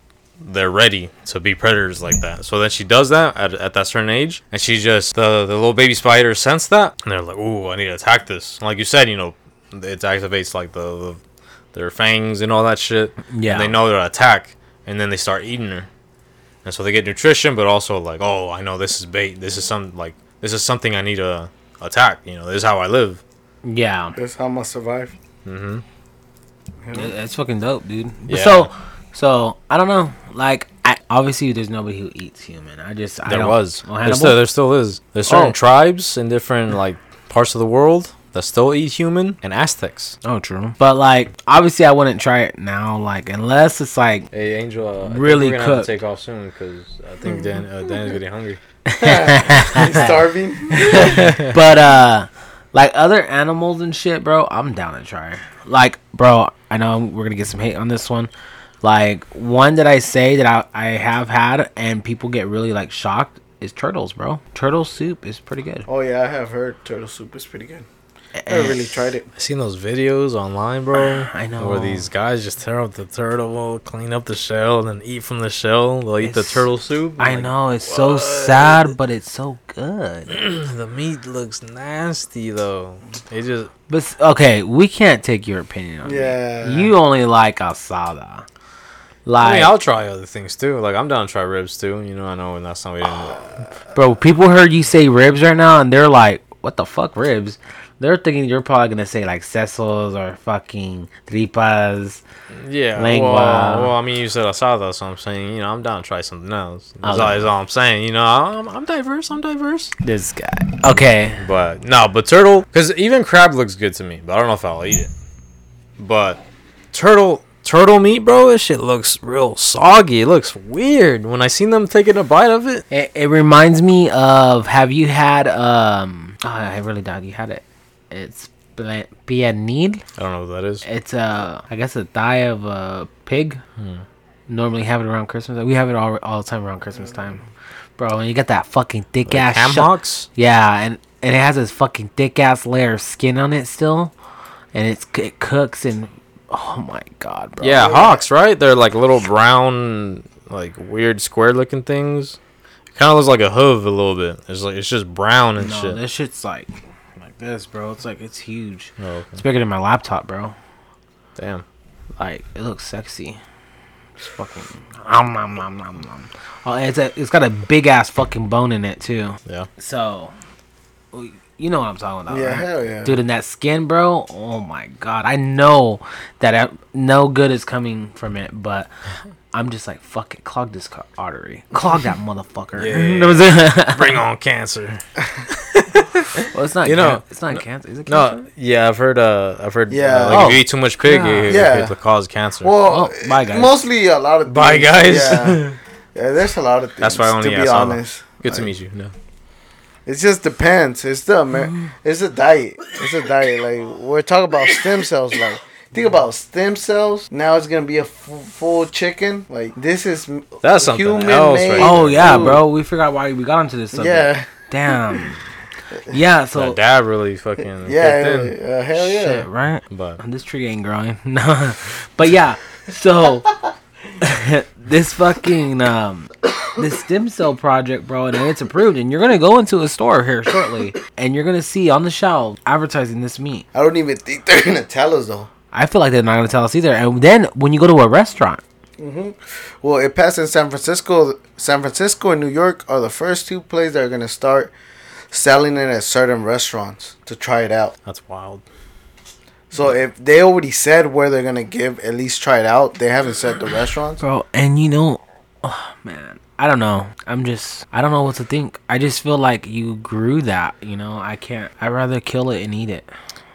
they're ready to be predators like that. So then she does that at, at that certain age, and she just the the little baby spiders sense that, and they're like, "Ooh, I need to attack this." Like you said, you know, it activates like the, the their fangs and all that shit. Yeah. and they know they're attack, and then they start eating her, and so they get nutrition, but also like, "Oh, I know this is bait. This is some like this is something I need to attack." You know, this is how I live. yeah. That's how I'm gonna survive. Mm-hmm. Yeah, That's fucking dope, dude. Yeah. So, so I don't know. Like, I, obviously, there's nobody who eats human. I just I There don't- was. Oh, there, still, there still is. There's certain Oh. tribes in different like parts of the world that still eat human, and Aztecs. Oh, true. But like, obviously, I wouldn't try it now. Like, unless it's like Hey, Angel, uh, I think Really we're gonna have cooked. to take off soon because I think Dan, uh, Dan is getting hungry. He's starving. but uh like other animals and shit bro i'm down to try like bro i know we're gonna get some hate on this one like one that i say that i, I have had and people get really like shocked is turtles bro turtle soup is pretty good Oh yeah, I have heard turtle soup is pretty good. I haven't really tried it. I seen those videos online, bro. Ah, I know. Where these guys just tear up the turtle, clean up the shell, and then eat from the shell. They'll eat the turtle soup. i Like, know it's so sad but it's so good the meat looks nasty though. It just but okay we can't take your opinion on Yeah. you only like asada like I mean, I'll try other things too. Like I'm down to try ribs too. You know, I know, and that's not we didn't. Bro, people heard you say ribs right now, and they're like, "What the fuck, ribs?" They're thinking you're probably gonna say like sesos or fucking tripas. Yeah. Lengua. Well, well, I mean, you said asada, so I'm saying, you know, I'm down to try something else. That's, Okay. all, that's all I'm saying. You know, I'm, I'm diverse. I'm diverse. This guy. Okay. But no, but turtle, because even crab looks good to me, but I don't know if I'll eat it. But turtle, turtle meat, bro, this shit looks real soggy. It looks weird when I seen them taking a bite of it. It, it reminds me of. Have you had um? Oh, I really doubt you had it. It's pernil. I don't know what that is. It's uh, I guess a thigh of a pig. Normally have it around Christmas. We have it all all the time around Christmas time, bro. And you got that fucking thick Like ass ham sho- hocks. Yeah, and and it has this fucking thick ass layer of skin on it still, and it's it cooks and oh my god, bro. Yeah, hocks, right? They're like little brown, like weird square looking things. It kind of looks like a hoof a little bit. It's like it's just brown and no, shit. this shit's like like this, bro. It's like it's huge. Oh, okay. It's bigger than my laptop, bro. Damn. Like it looks sexy. It's fucking. Om, nom, nom, nom, nom. Oh, it's a, it's got a big ass fucking bone in it too. Yeah. So, oh, you know what I'm talking about, Yeah, right? hell yeah. Dude, in that skin, bro. Oh my god, I know that I, no good is coming from it, but I'm just like, fuck it, clog this ca- artery, clog that motherfucker. Yeah. You know what Bring on cancer. well, it's not. You You know, know, it's not cancer. Is it cancer? No, yeah, I've heard. Uh, I've heard. Yeah. uh, like Oh. if you eat too much pig, Yeah. it, Yeah. it could cause cancer. Well, Oh, bye, guys. mostly a lot of Bye, guys. Yeah. yeah, there's a lot of things. That's why I only to asked be honest. Good to meet you. No. It just depends. It's the Amer- it's a diet. It's a diet. Like we're talking about stem cells. Like think about stem cells. Now it's gonna be a f- full chicken. Like this is m- That's something else right Oh yeah, food. bro. We forgot why we got onto this subject. Yeah, Damn. Yeah. So. that dad really fucking yeah, uh, hell yeah. Shit, right? But This tree ain't growing. No. but yeah. So. this fucking um this stem cell project, bro, and it's approved, and you're gonna go into a store here shortly, and you're gonna see on the shelf advertising this meat. I don't even think they're gonna tell us though. I feel like they're not gonna tell us either. And then when you go to a restaurant, mm-hmm. Well, it passed in San Francisco. San Francisco and New York are the first two places that are gonna start selling it at certain restaurants to try it out. that's wild. So if they already said where they're gonna give, at least try it out. They haven't said the restaurants. bro. And you know, oh man, I don't know. I'm just, I don't know what to think. I just feel like you grew that. You know, I can't. I'd rather kill it and eat it.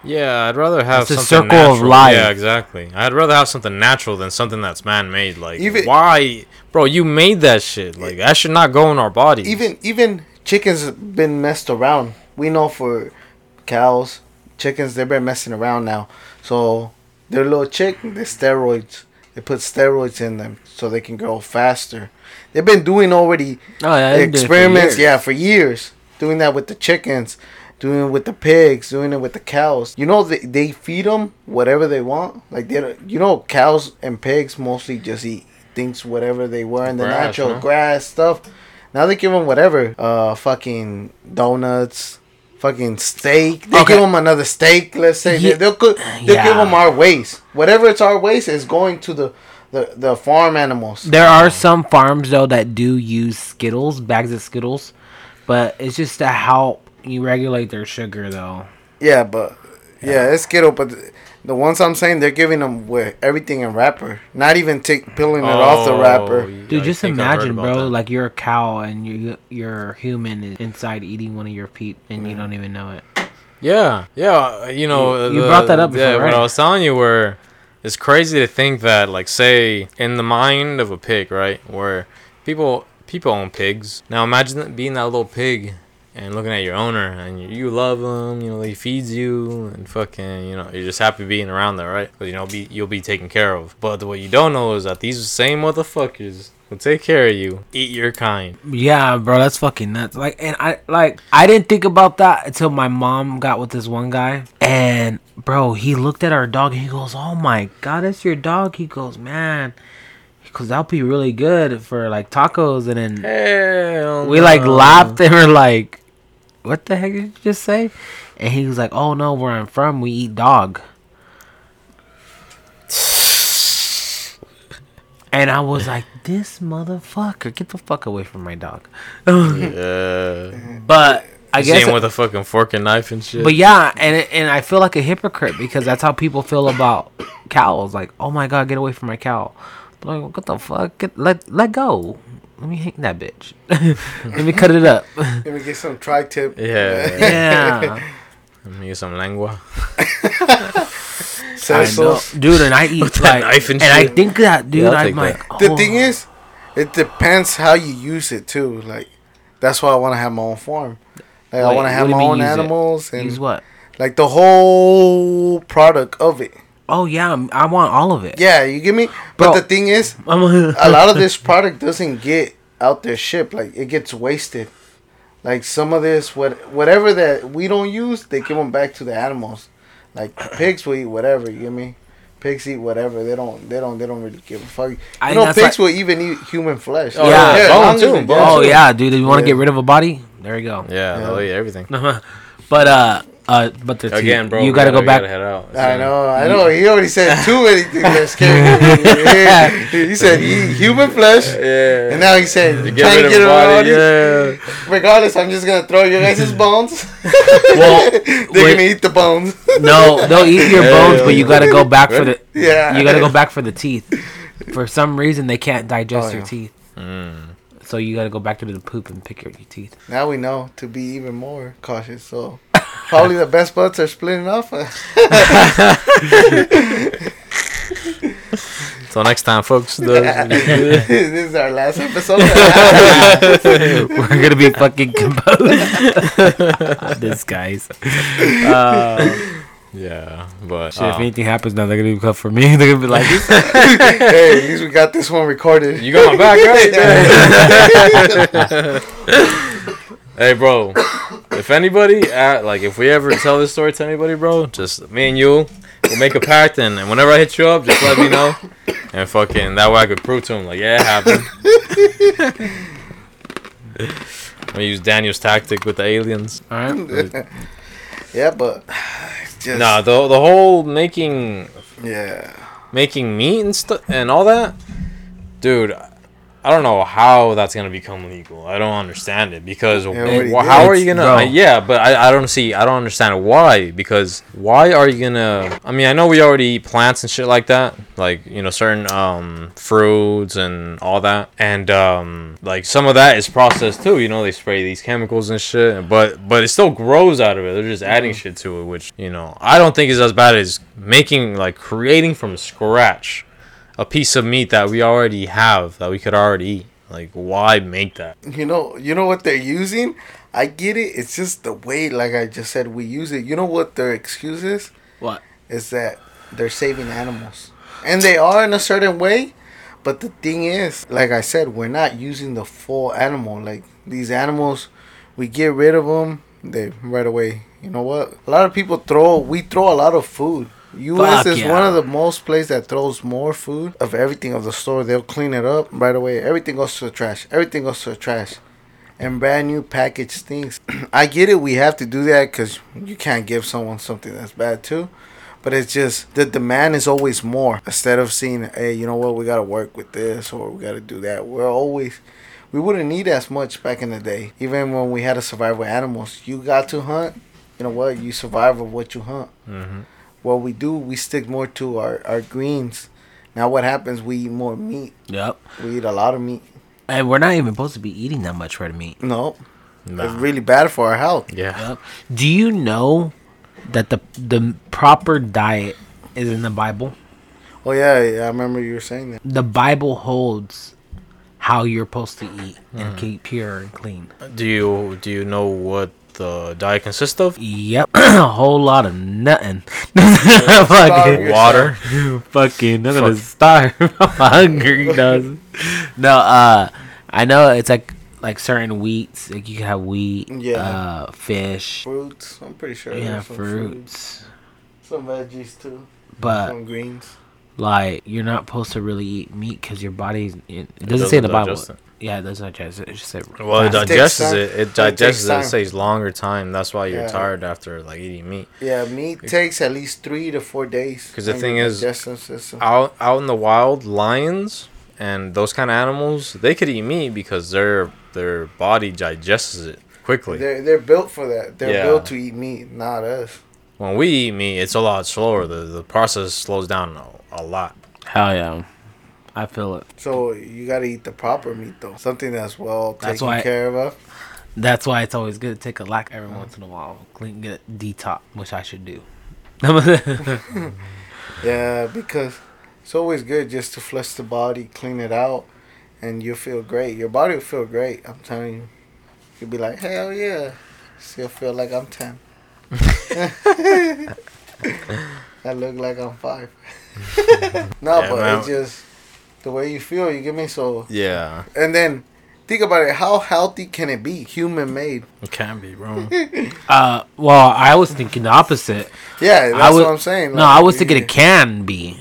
Yeah, I'd rather have It's a something circle of natural. life. Yeah, exactly. I'd rather have something natural than something that's man-made. Like, Even- why, bro? You made that shit. Like, that should not go in our bodies. Even even chickens been messed around. We know for cows, chickens they've been messing around now. So their little chick, the steroids. They put steroids in them so they can grow faster. They've been doing already Oh yeah, they've been doing it for experiments, yeah, for years. Doing that with the chickens, doing it with the pigs, doing it with the cows. You know, they, they feed them whatever they want. Like they, don't- you know, cows and pigs mostly just eat things whatever they were in the Grass, natural huh? grass stuff. Now they give them whatever, uh, fucking donuts, fucking steak. They Okay. give them another steak. Let's say Ye- they, they'll cook, they'll give them our waste. Whatever it's our waste is going to the the, the farm animals. There are some farms though that do use Skittles, bags of Skittles, but it's just to help you regulate their sugar though. Yeah, but yeah, it's Skittle. But the, the ones I'm saying, they're giving them with everything in wrapper, not even take peeling it off the Oh, wrapper. Dude, I just think I heard imagine, bro, that. like you're a cow and you you're human is inside eating one of your feet, and you don't even know it. Yeah, yeah. You know, You- you the- brought that up Yeah, before, what? I was telling you, where it's crazy to think that, like, say, in the mind of a pig, right, where people people own pigs. Now imagine being that little pig and looking at your owner, and you, you love him. You know, he feeds you, and fucking, you know, you're just happy being around there, right? Because you know, be you'll be taken care of. But what you don't know is that these same motherfuckers will take care of you, eat your kind. Yeah, bro, that's fucking nuts. Like, and I like I didn't think about that until my mom got with this one guy, and bro, he looked at our dog and he goes, "Oh my god, that's your dog." He goes, "Man." Cause that'll be really good for like tacos, and then Hell we like no. laughed and we're like, "What the heck did you just say?" And he was like, "Oh no, where I'm from, we eat dog." And I was like, "This motherfucker, get the fuck away from my dog." Yeah. But I guess, with a fucking fork and knife and shit. but yeah, and and I feel like a hypocrite because that's how people feel about cows. Like, oh my god, get away from my cow. They're like, what the fuck? Get, let let go. Let me hang that bitch. let me cut it up. Let me get some tri-tip. Yeah. yeah. Let me get some lengua. I know, dude, and I eat that like, knife and and I think that, dude, Yeah, I'll I'm like, that. The oh. thing is, it depends how you use it too. Like that's why I want to have my own farm. Like I want to have my own mean use it? animals and use what? like the whole product of it. Oh yeah, I'm- want all of it. Yeah, you get me. Bro. But the thing is, a lot of this product doesn't get out there shipped. Like it gets wasted. Like some of this, what whatever that we don't use, they give them back to the animals. Like pigs will eat whatever. You get me? Pigs eat whatever. They don't. They don't. They don't really give a fuck. You I- know, pigs like- will even eat human flesh. Oh, yeah, as bone too, bone Oh yeah, dude. You want to Yeah. get rid of a body? There you go. Yeah, Yeah. they'll eat everything. but uh, uh, but the Again, bro. you we gotta, go back. Gotta head out. I know, I know. He already said too many things that scared me. he said eat human flesh, Yeah. and now he said Get trying rid to get around body. it. Yeah. Regardless, I'm just gonna throw your guys' his bones. Well, They're wait. gonna eat the bones. No, they'll eat your bones, but you gotta go back for the. Yeah. You gotta go back for the teeth. For some reason, they can't digest Oh, your yeah. teeth, Mm. so you gotta go back to the poop and pick your, your teeth. Now we know to be even more cautious. So probably the best buds are splitting off. So next time, folks. this is our last episode. We're gonna be fucking composed. this guys. Uh, yeah, but shit, if um, anything happens now, they're gonna come for me. They're gonna be like, hey, at least we got this one recorded. you got my back, right? Hey, bro. If anybody, uh, like, if we ever tell this story to anybody, bro, just me and you, we'll make a pact, and, and whenever I hit you up, just let me know, and fucking that way I could prove to him, like, yeah, it happened. I'm gonna use Daniel's tactic with the aliens. all right. yeah, but it's just Nah, the the whole making yeah. making meat and stuff and all that, dude. I don't know how that's gonna become legal. I don't understand it because already wh- did. how are you gonna? I- yeah, but I, I don't see. I don't understand why. Because why are you gonna? I mean, I know we already eat plants and shit like that, like you know certain um fruits and all that, and um like some of that is processed too. You know, they spray these chemicals and shit, but but it still grows out of it. They're just adding shit to it, which you know I don't think is as bad as making like creating from scratch a piece of meat that we already have that we could already eat. Like, why make that? You know, you know what they're using. I get it. It's just the way, like I just said, we use it. You know what their excuse is? What? Is that they're saving animals, and they are in a certain way. But the thing is, like I said, we're not using the full animal. Like these animals, we get rid of them. They right away. You know what? A lot of people throw. We throw a lot of food. U.S. Fuck is yeah. one of the most places that throws more food of everything of the store. They'll clean it up right away. Everything goes to the trash. Everything goes to the trash. And brand new packaged things. I get it. We have to do that because you can't give someone something that's bad too. But it's just the demand is always more. Instead of seeing, hey, you know what, we gotta work with this or we gotta do that. We're always, we wouldn't need as much back in the day. Even when we had to survive with animals, you got to hunt. You know what? You survive with what you hunt. Mm-hmm. What we do, we stick more to our our greens. Now what happens? We eat more meat. Yep. We eat a lot of meat. And we're not even supposed to be eating that much red meat. No, Nah. it's really bad for our health. Yeah. Yep. Do you know that the the proper diet is in the Bible? Oh yeah, yeah, I remember you were saying that. The Bible holds how you're supposed to eat and mm-hmm. keep pure and clean. Do you do you know what the diet consists of? Yep. a whole lot of nothing. Starve fucking yourself. Water. fucking I'm Fuck. gonna starve. I'm hungry, does. No, uh I know it's like like certain wheats, like you can have wheat, Yeah. uh fish, Fruits. I'm pretty sure. yeah, some fruit. fruits. Some veggies too. But some greens. like you're not supposed to really eat meat because your body's it, it doesn't say in the Bible. digest it. Yeah, it doesn't digest it. It just said Well, it It takes digests time. it. It It takes digests it. It time. takes longer time. That's why you're Yeah. tired after like eating meat. Yeah, meat takes at least three to four days. 'Cause the on thing your is, digestive system. Out out in the wild, lions and those kind of animals, they could eat meat because their their body digests it quickly. They're they're built for that. They're Yeah. built to eat meat, not us. When we eat meat, it's a lot slower. The the process slows down a, a lot. Hell yeah. I feel it. So you gotta eat the proper meat though, something that's well That's taken why- care of. That's why it's always good to take a lack every uh-huh. once in a while. Clean get a detox, which I should do. Yeah, because it's always good just to flush the body, clean it out, and you'll feel great. Your body will feel great. I'm telling you. You'll be like, hell yeah. Still feel like I'm 10. I look like I'm 5. no, Yeah, but man. it's just the way you feel, you get me? So, Yeah, and then think about it. How healthy can it be? Human made. it can be, bro. uh, well, I was thinking the opposite. Yeah, that's I would- what I'm saying. No, I was thinking it can be.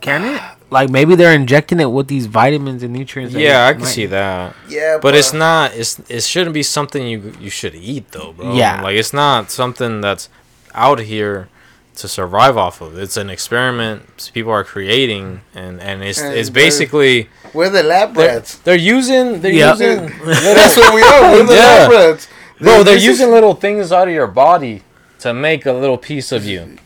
Can it? Like maybe they're injecting it with these vitamins and nutrients. yeah, I can might- see that. Yeah, But it's not. It's it shouldn't be something you you should eat though, bro. Yeah. like it's not something that's out here to survive off of. It's an experiment people are creating, and and it's And it's basically We're the lab they're, rats. they're using they're Yep. using That's what we are. We're the Yeah. lab rats. bro. They're This is- using little things out of your body to make a little piece of you.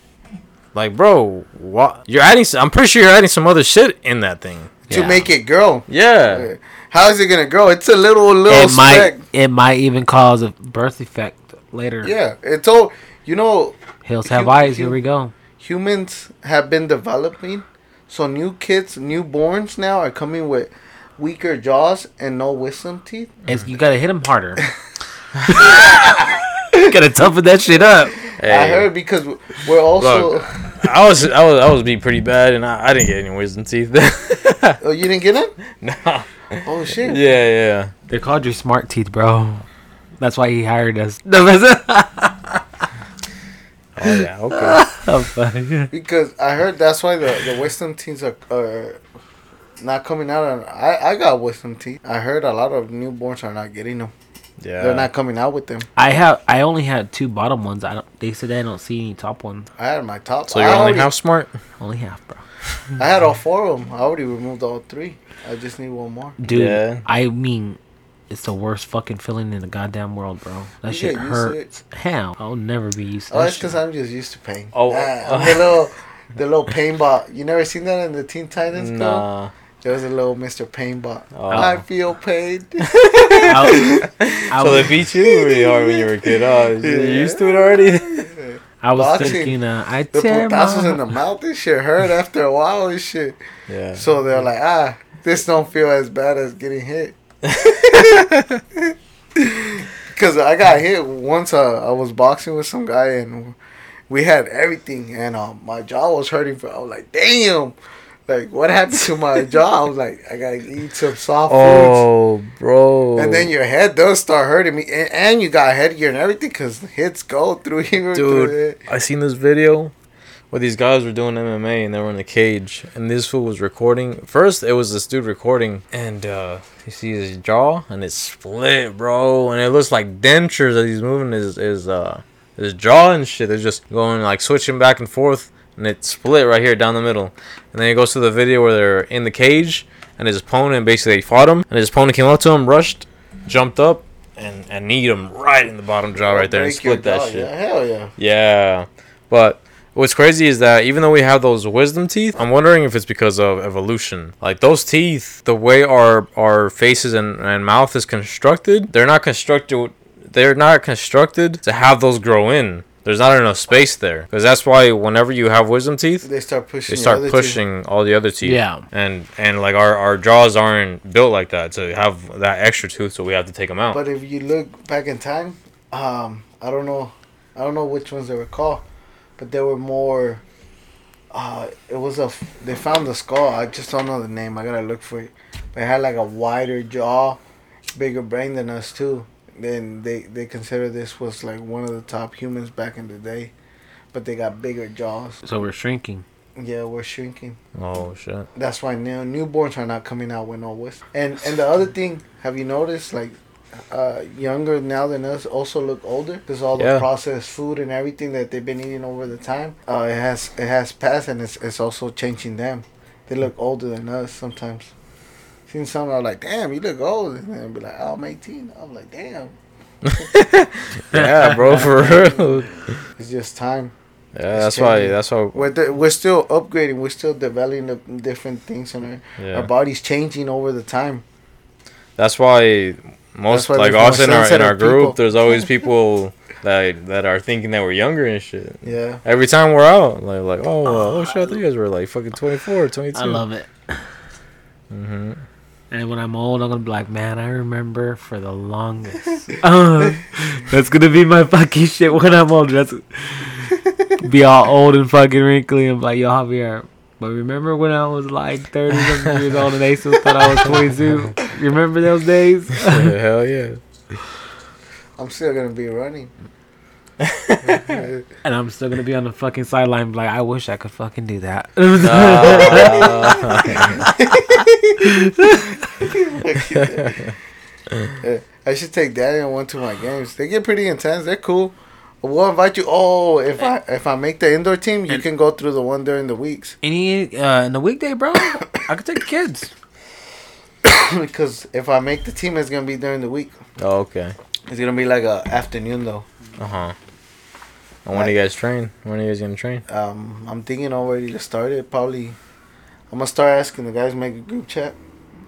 Like, bro, what? You're adding. s- I'm pretty sure you're adding some other shit in that thing. to Yeah. make it grow. Yeah. How is it gonna grow? It's a little little It might. speck. It might even cause a birth effect later. Yeah, it's all. You know, Hills have Hu- eyes. hu- Here we go. humans have been developing, so new kids, newborns now are coming with weaker jaws and no wisdom teeth. It's, you gotta hit them harder. gotta toughen that shit up. I heard because we're also. Look. I was I was I was being pretty bad, and I, I didn't get any wisdom teeth. oh, you didn't get it? nah. Oh shit! Yeah, yeah. They're called your smart teeth, bro. That's why he hired us. Oh yeah. Okay. Oh, fuck. Because I heard that's why the the wisdom teeth are. are not coming out, and I I got wisdom teeth. I heard a lot of newborns are not getting them. Yeah. They're not coming out with them. I have. I only had two bottom ones. I don't. They said I don't see any top ones. I had my top. So you're only already- half smart. Only half, bro. I had all four of them. I already removed all three. I just need one more. Dude, Yeah. I mean, it's the worst fucking feeling in the goddamn world, bro. That You shit get used to it. hurts. Hell, I'll never be used to Oh, that that's because I'm just used to pain. Oh, Ah, uh, the little, the little pain bot. You never seen that in the Teen Titans? Nah. Nah. There was a little Mr. Pain bot. Oh. I feel pain. I, I So they beat you really hard when you were a kid. Oh, you're used to it already. I was boxing. thinking, uh, I The tear putazos my... in the mouth and shit hurt after a while and shit. yeah. So they're like, ah, this don't feel as bad as getting hit. Because I got hit once. Uh, I was boxing with some guy and we had everything, and uh, my jaw was hurting. For I was like, damn, like what happened to my jaw? I was like, I gotta eat some soft foods. Oh, bro. And then your head does start hurting me, and, and you got headgear and everything because hits go through here. through Dude, it. I seen this video where these guys were doing MMA and they were in the cage, and this fool was recording. First, it was this dude recording, and uh, you see his jaw and it's split, bro, and it looks like dentures as he's moving his his uh his jaw and shit. They're just going like switching back and forth, and it's split right here down the middle. And then he goes to the video where they're in the cage, and his opponent basically fought him, and his opponent came up to him, rushed, jumped up. And, and kneed him right in the bottom jaw right there and split that jaw, shit. Yeah, hell yeah. Yeah, but what's crazy is that even though we have those wisdom teeth, I'm wondering if it's because of evolution. Like those teeth, the way our our faces and, and mouth is constructed, they're not constructed. They're not constructed to have those grow in. There's not enough space there because that's why whenever you have wisdom teeth, They start pushing. they your start other teeth. pushing all the other teeth. Yeah. and and like our our jaws aren't built like that to have that extra tooth, so we have to take them out. But if you look back in time, um, I don't know, I don't know which ones they were called, but they were more. Uh, it was a. They found the skull. I just don't know the name. I gotta look for it. But it had like a wider jaw, bigger brain than us too. Then they they consider this was like one of the top humans back in the day, but they got bigger jaws. So we're shrinking. Yeah, we're shrinking. oh shit! That's why new newborns are not coming out with no wisdom. And and the other thing, have you noticed like uh, younger now than us also look older because all the Yeah. processed food and everything that they've been eating over the time, uh, it has it has passed and it's it's also changing them. They look older than us sometimes. Seen some I'm like, damn, you look old, and then be like, oh, I'm 18. I'm like, damn, Yeah, bro, for real. it's just time. Yeah, that's why. That's why. We're the, we're still upgrading. We're still developing the different things, and our, Yeah. our body's changing over the time. That's why most like there's us in our in our group, people. there's always people that that are thinking that we're younger and shit. Yeah. Every time we're out, like like oh uh, oh shit, I thought you guys were like fucking 24, 22. I love it. hmm And when I'm old, I'm gonna be like, man, I remember for the longest. uh, that's gonna be my fucking shit when I'm older. That's be all old and fucking wrinkly and be like, yo, Javier. But remember when I was like 30 something years old and they still thought I was 22? You remember those days? Hell yeah. I'm still gonna be running. and I'm still gonna be on the fucking sideline, like, I wish I could fucking do that. Yeah, I should take Daddy and one to my games. They get pretty intense. They're cool. We'll invite you. Oh, if I if I make the indoor team, you can go through the one during the weeks. Any uh, in the weekday, bro, I could take the kids. because if I make the team, it's gonna be during the week. Oh, okay. It's gonna be like a afternoon though. Uh huh. And when do you guys train? When are you guys gonna train? Um, I'm thinking already to start it. Probably, I'm gonna start asking the guys to make a group chat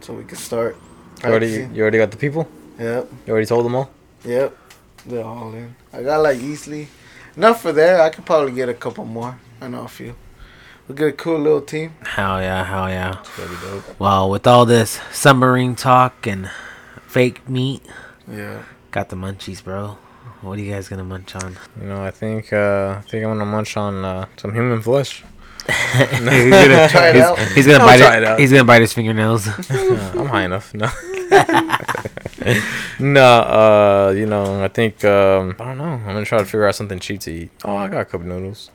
so we can start. You already you already got the people? Yep. You already told them all? Yep. They're all in. I got like easily enough for there. I could probably get a couple more. I know a few. We'll get a cool little team. Hell yeah, hell yeah. Well, with all this submarine talk and fake meat, Yeah. got the munchies, bro. What are you guys gonna munch on? You know, I think uh, I think I'm gonna munch on uh, some human flesh. he's gonna, Try it out. he's gonna I'll bite it. it. He's gonna bite his fingernails. Uh, I'm high enough. No. no, uh, you know, I think um, I don't know. I'm gonna try to figure out something cheap to eat. Oh, I got a cup of noodles.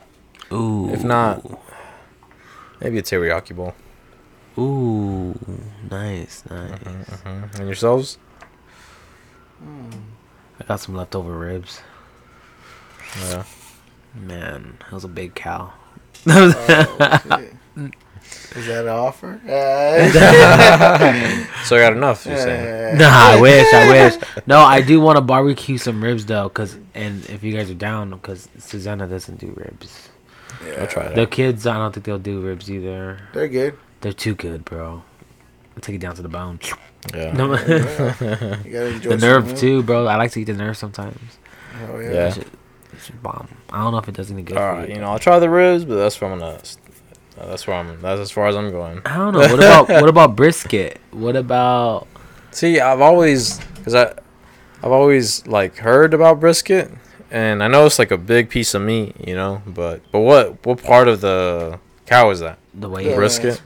Ooh. If not, maybe a teriyaki bowl. Ooh. Nice, nice. hmm And yourselves? I got some leftover ribs. Yeah. Man, that was a big cow. Oh. Is that an offer? Uh, So I got enough. You're saying? Nah, I wish, I wish. No, I do want to barbecue some ribs though, cause and if you guys are down, cause Susanna doesn't do ribs. I'll try The kids, I don't think they'll do ribs either. They're good. They're too good, bro. I'll take it down to the bone. Yeah. No, You gotta enjoy the nerve meal. too, bro. I like to eat the nerve sometimes. Oh, yeah. Yeah. That shit, that shit bomb. I don't know if it does any good. All for right. you. You know, I'll try the ribs, but that's where I'm gonna. uh, That's where I'm. That's as far as I'm going. I don't know. What about what about brisket? What about See, I've always, cause I, I've always like heard about brisket, and I know it's like a big piece of meat, you know. But but what what part of the cow is that? the way? Don't Brisket?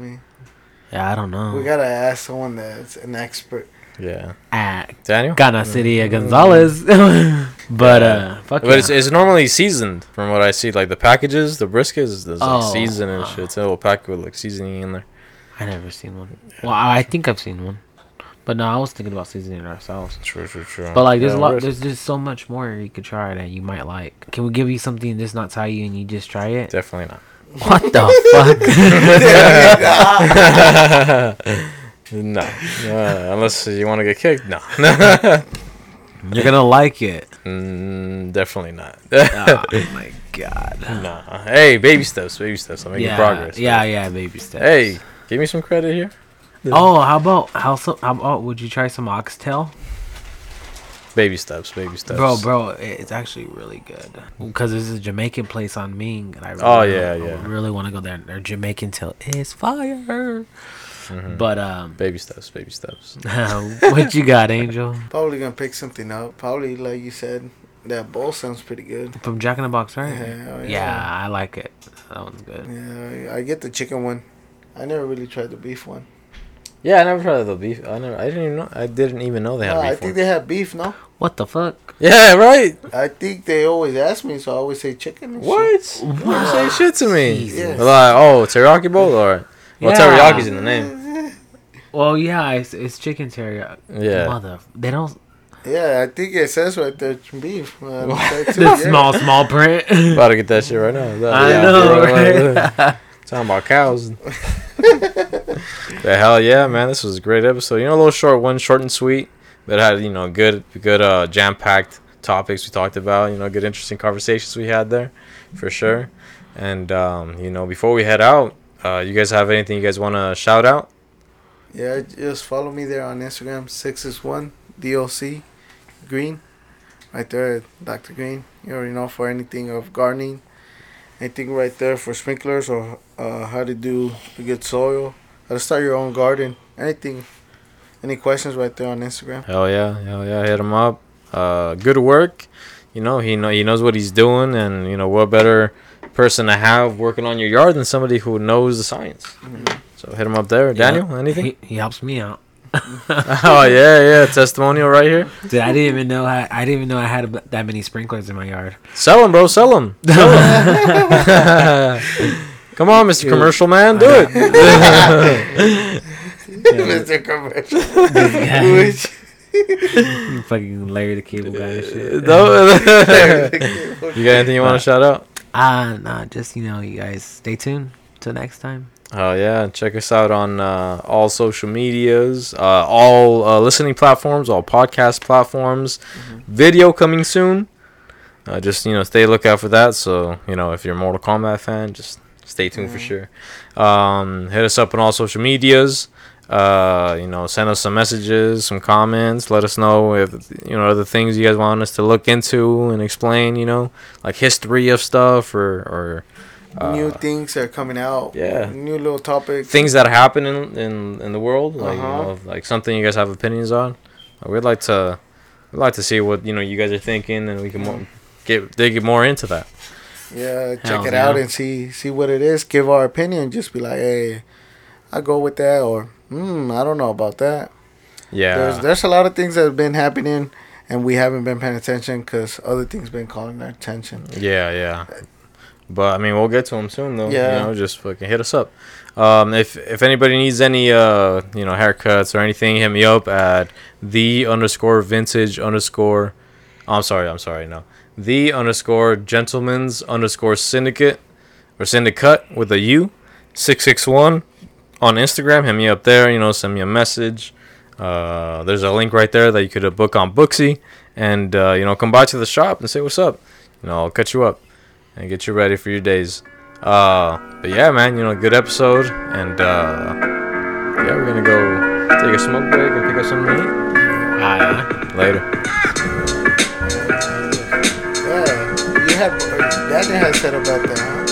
Yeah, I don't know. We gotta ask someone that's an expert. Yeah, At Daniel. Gana City at Gonzalez. but uh, fuck But yeah. it's, it's normally seasoned from what I see. Like the packages, the brisket is there's like Oh. seasoned and shit. It's a little pack with like seasoning in there. I never seen one. Well, I I think I've seen one, but no, I was thinking about seasoning it ourselves. True, true, true. But like, there's Yeah, a lot. There's just so much more you could try that you might like. Can we give you something that's not Thai you and you just try it? Definitely not. What the fuck? No, uh, unless you want to get kicked. No, You're gonna like it. mm, definitely not. Oh my god. nah. Hey, baby steps, baby steps. I'm making Yeah, progress. yeah, yeah, baby steps. Hey, give me some credit here. Oh, how about how so? How about would you try some oxtail? Baby steps, baby steps. Bro, bro, it's actually really good. Because there's a Jamaican place on Ming, and I really, Oh, yeah, I yeah. really want to go there. Their Jamaican tail is fire. Mhm. But um, Baby steps, baby steps. what you got, Angel? Probably gonna pick something up. Probably like you said, that bowl sounds pretty good. From Jack in the Box, right? Yeah, Yeah, yeah. I like it. That one's good. Yeah, I get the chicken one. I never really tried the beef one. Yeah, I never tried the beef. I never. I didn't even know. I didn't even know they had Oh, beef. I think ones. they have beef, no? What the fuck? Yeah, right. I think they always ask me, so I always say chicken. and shit. What? You say shit to me. Jesus. Like, oh, teriyaki bowl, or well, Yeah. teriyaki's in the name. Well, yeah, it's, it's chicken teriyaki. Yeah. Mother, they don't. Yeah, I think it says right there beef. Uh, The yeah. small, small print. About to get that shit right now. I Yeah, know, bro, right? Talking about cows. The hell yeah, man! This was a great episode. You know, a little short one, short and sweet, but had you know good, good, uh, jam-packed topics we talked about. You know, good, interesting conversations we had there, for sure. And um, you know, before we head out, uh, you guys have anything you guys want to shout out? Yeah, just follow me there on Instagram. Six is one DOC Green, right there, Dr. Green. You already know for anything of gardening, anything right there for sprinklers or uh, how to do a good soil, how to start your own garden, anything. Any questions right there on Instagram? Hell yeah, hell yeah, hit him up. Uh, good work. You know, he know he knows what he's doing, and you know what better person to have working on your yard than somebody who knows the science. So hit him up there, Daniel. Anything? He, he helps me out. oh yeah, yeah, testimonial right here. Dude, I didn't even know I, I didn't even know I had that many sprinklers in my yard. Sell them, bro. Sell them. Come on, Mr. Commercial Man, do it. Mr. Commercial. Which- Fucking Larry the Cable Guy and shit. No- you got anything you want to shout out? Ah, nah, just you know, you guys stay tuned till next time. Oh yeah, check us out on uh, all social medias, uh, all uh, listening platforms, all podcast platforms. Video coming soon. Uh, just you know, stay lookout for that. So you know, if you're a Mortal Kombat fan, just stay tuned for sure. Um, hit us up on all social medias. Uh, you know, send us some messages, some comments. Let us know if you know other things you guys want us to look into and explain. You know, like history of stuff or or uh, new things that are coming out. yeah. New little topics. things that happen in in, in the world, like Uh-huh. you know, like something you guys have opinions on. We'd like to, we'd like to see what you know you guys are thinking, and we can more, get dig more into that. Yeah, check it yeah. out and see see what it is. Give our opinion. Just be like, hey, I go with that, or hmm, I don't know about that. Yeah, There's there's a lot of things that have been happening, and we haven't been paying attention because other things been calling our attention. yeah, yeah. But I mean, we'll get to them soon, though. Yeah. you know, just fucking hit us up. Um, if if anybody needs any uh you know haircuts or anything, hit me up at the underscore vintage underscore. I'm sorry, I'm sorry, no. The underscore gentleman's underscore syndicate or syndicate with a U 661 on Instagram. Hit me up there. You know, send me a message. Uh, there's a link right there that you could book on Booksy, and uh, you know, come by to the shop and say what's up. You know, I'll cut you up and get you ready for your days. Uh, but yeah, man, you know, good episode, and uh, yeah, we're gonna go take a smoke break and pick up something to eat. Later. Yeah, you have. Said about that.